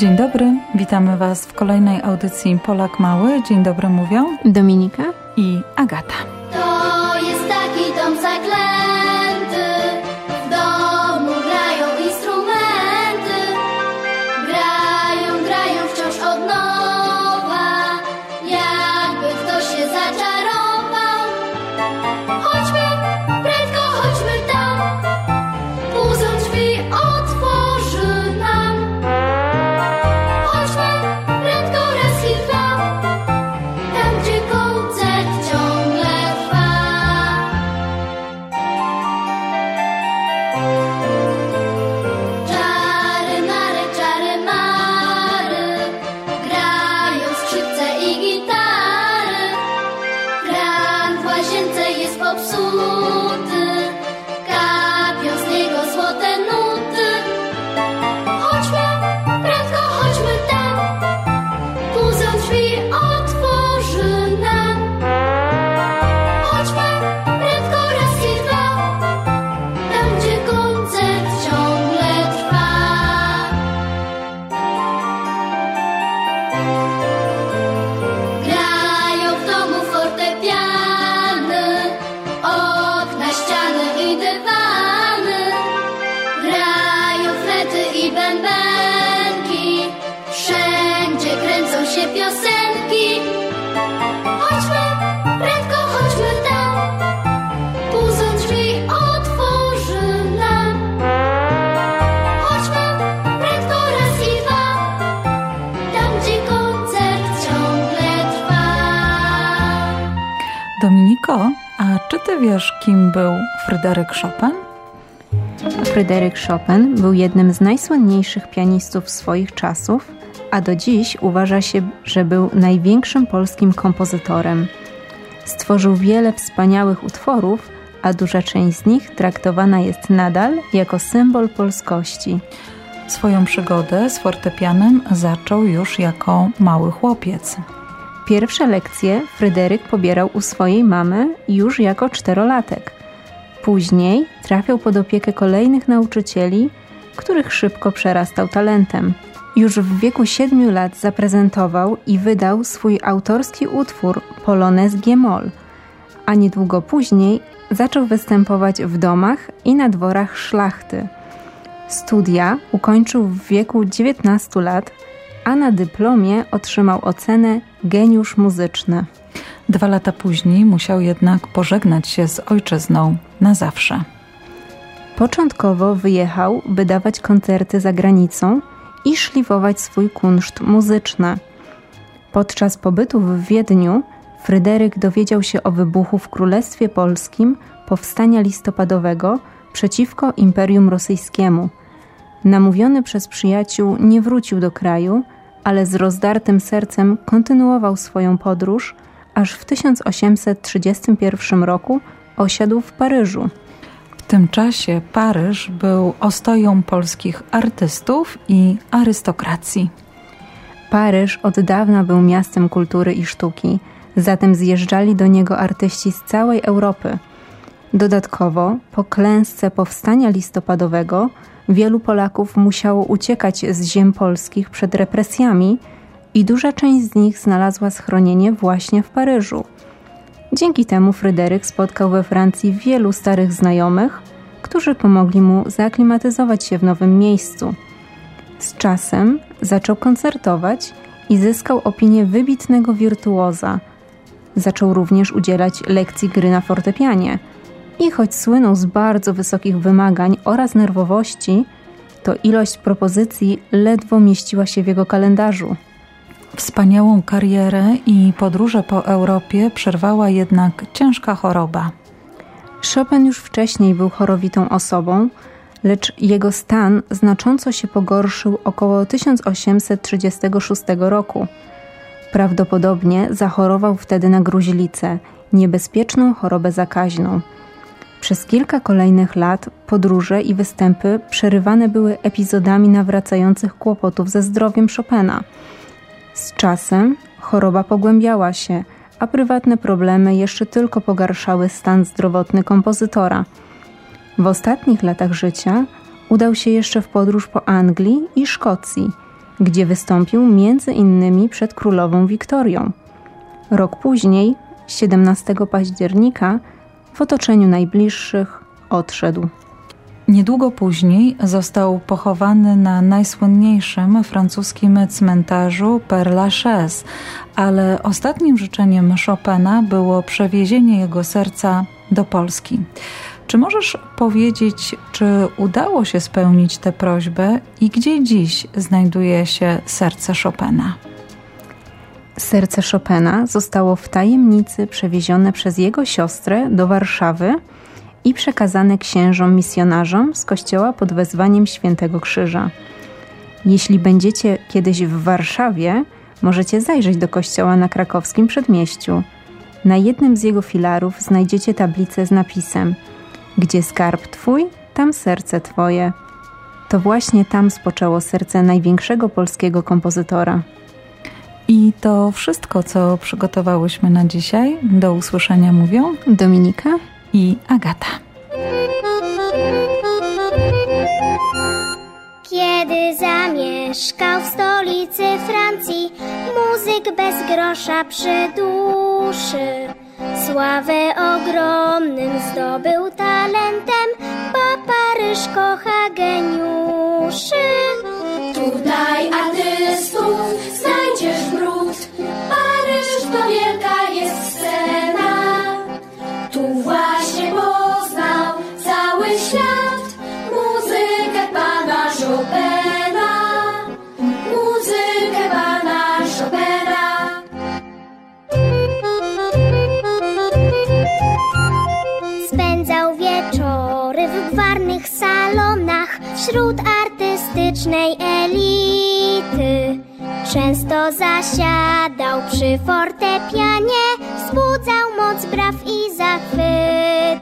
Dzień dobry, witamy Was w kolejnej audycji Polak Mały. Dzień dobry mówią Dominika i Agata. Dominiko, a czy Ty wiesz, kim był Fryderyk Chopin? Fryderyk Chopin był jednym z najsłynniejszych pianistów swoich czasów, a do dziś uważa się, że był największym polskim kompozytorem. Stworzył wiele wspaniałych utworów, a duża część z nich traktowana jest nadal jako symbol polskości. Swoją przygodę z fortepianem zaczął już jako mały chłopiec. Pierwsze lekcje Fryderyk pobierał u swojej mamy już jako czterolatek. Później trafiał pod opiekę kolejnych nauczycieli, których szybko przerastał talentem. Już w wieku siedmiu lat zaprezentował i wydał swój autorski utwór Polonez G-moll, a niedługo później zaczął występować w domach i na dworach szlachty. Studia ukończył w wieku 19 lat, a na dyplomie otrzymał ocenę geniusz muzyczny. Dwa lata później musiał jednak pożegnać się z ojczyzną na zawsze. Początkowo wyjechał, by dawać koncerty za granicą i szlifować swój kunszt muzyczny. Podczas pobytu w Wiedniu Fryderyk dowiedział się o wybuchu w Królestwie Polskim powstania listopadowego przeciwko Imperium Rosyjskiemu. Namówiony przez przyjaciół nie wrócił do kraju, ale z rozdartym sercem kontynuował swoją podróż, aż w 1831 roku osiadł w Paryżu. W tym czasie Paryż był ostoją polskich artystów i arystokracji. Paryż od dawna był miastem kultury i sztuki, zatem zjeżdżali do niego artyści z całej Europy. Dodatkowo, po klęsce powstania listopadowego, wielu Polaków musiało uciekać z ziem polskich przed represjami i duża część z nich znalazła schronienie właśnie w Paryżu. Dzięki temu Fryderyk spotkał we Francji wielu starych znajomych, którzy pomogli mu zaaklimatyzować się w nowym miejscu. Z czasem zaczął koncertować i zyskał opinię wybitnego wirtuoza. Zaczął również udzielać lekcji gry na fortepianie. I choć słynął z bardzo wysokich wymagań oraz nerwowości, to ilość propozycji ledwo mieściła się w jego kalendarzu. Wspaniałą karierę i podróże po Europie przerwała jednak ciężka choroba. Chopin już wcześniej był chorowitą osobą, lecz jego stan znacząco się pogorszył około 1836 roku. Prawdopodobnie zachorował wtedy na gruźlicę, niebezpieczną chorobę zakaźną. Przez kilka kolejnych lat podróże i występy przerywane były epizodami nawracających kłopotów ze zdrowiem Chopina. Z czasem choroba pogłębiała się, a prywatne problemy jeszcze tylko pogarszały stan zdrowotny kompozytora. W ostatnich latach życia udał się jeszcze w podróż po Anglii i Szkocji, gdzie wystąpił między innymi przed królową Wiktorią. Rok później, 17 października, w otoczeniu najbliższych odszedł. Niedługo później został pochowany na najsłynniejszym francuskim cmentarzu Père Lachaise, ale ostatnim życzeniem Chopina było przewiezienie jego serca do Polski. Czy możesz powiedzieć, czy udało się spełnić tę prośbę i gdzie dziś znajduje się serce Chopina? Serce Chopina zostało w tajemnicy przewiezione przez jego siostrę do Warszawy i przekazane księżom misjonarzom z kościoła pod wezwaniem Świętego Krzyża. Jeśli będziecie kiedyś w Warszawie, możecie zajrzeć do kościoła na krakowskim przedmieściu. Na jednym z jego filarów znajdziecie tablicę z napisem: Gdzie skarb twój, tam serce twoje. To właśnie tam spoczęło serce największego polskiego kompozytora. I to wszystko, co przygotowałyśmy na dzisiaj. Do usłyszenia mówią Dominika i Agata. Kiedy zamieszkał w stolicy Francji, muzyk bez grosza przy duszy. Sławę ogromnym zdobył talentem, bo Paryż kocha wieczory w gwarnych salonach wśród artystycznej elity. Często zasiadał przy fortepianie, wzbudzał moc braw i zachwyty.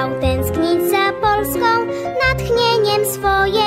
Przestał tęsknić za Polską, natchnieniem swojej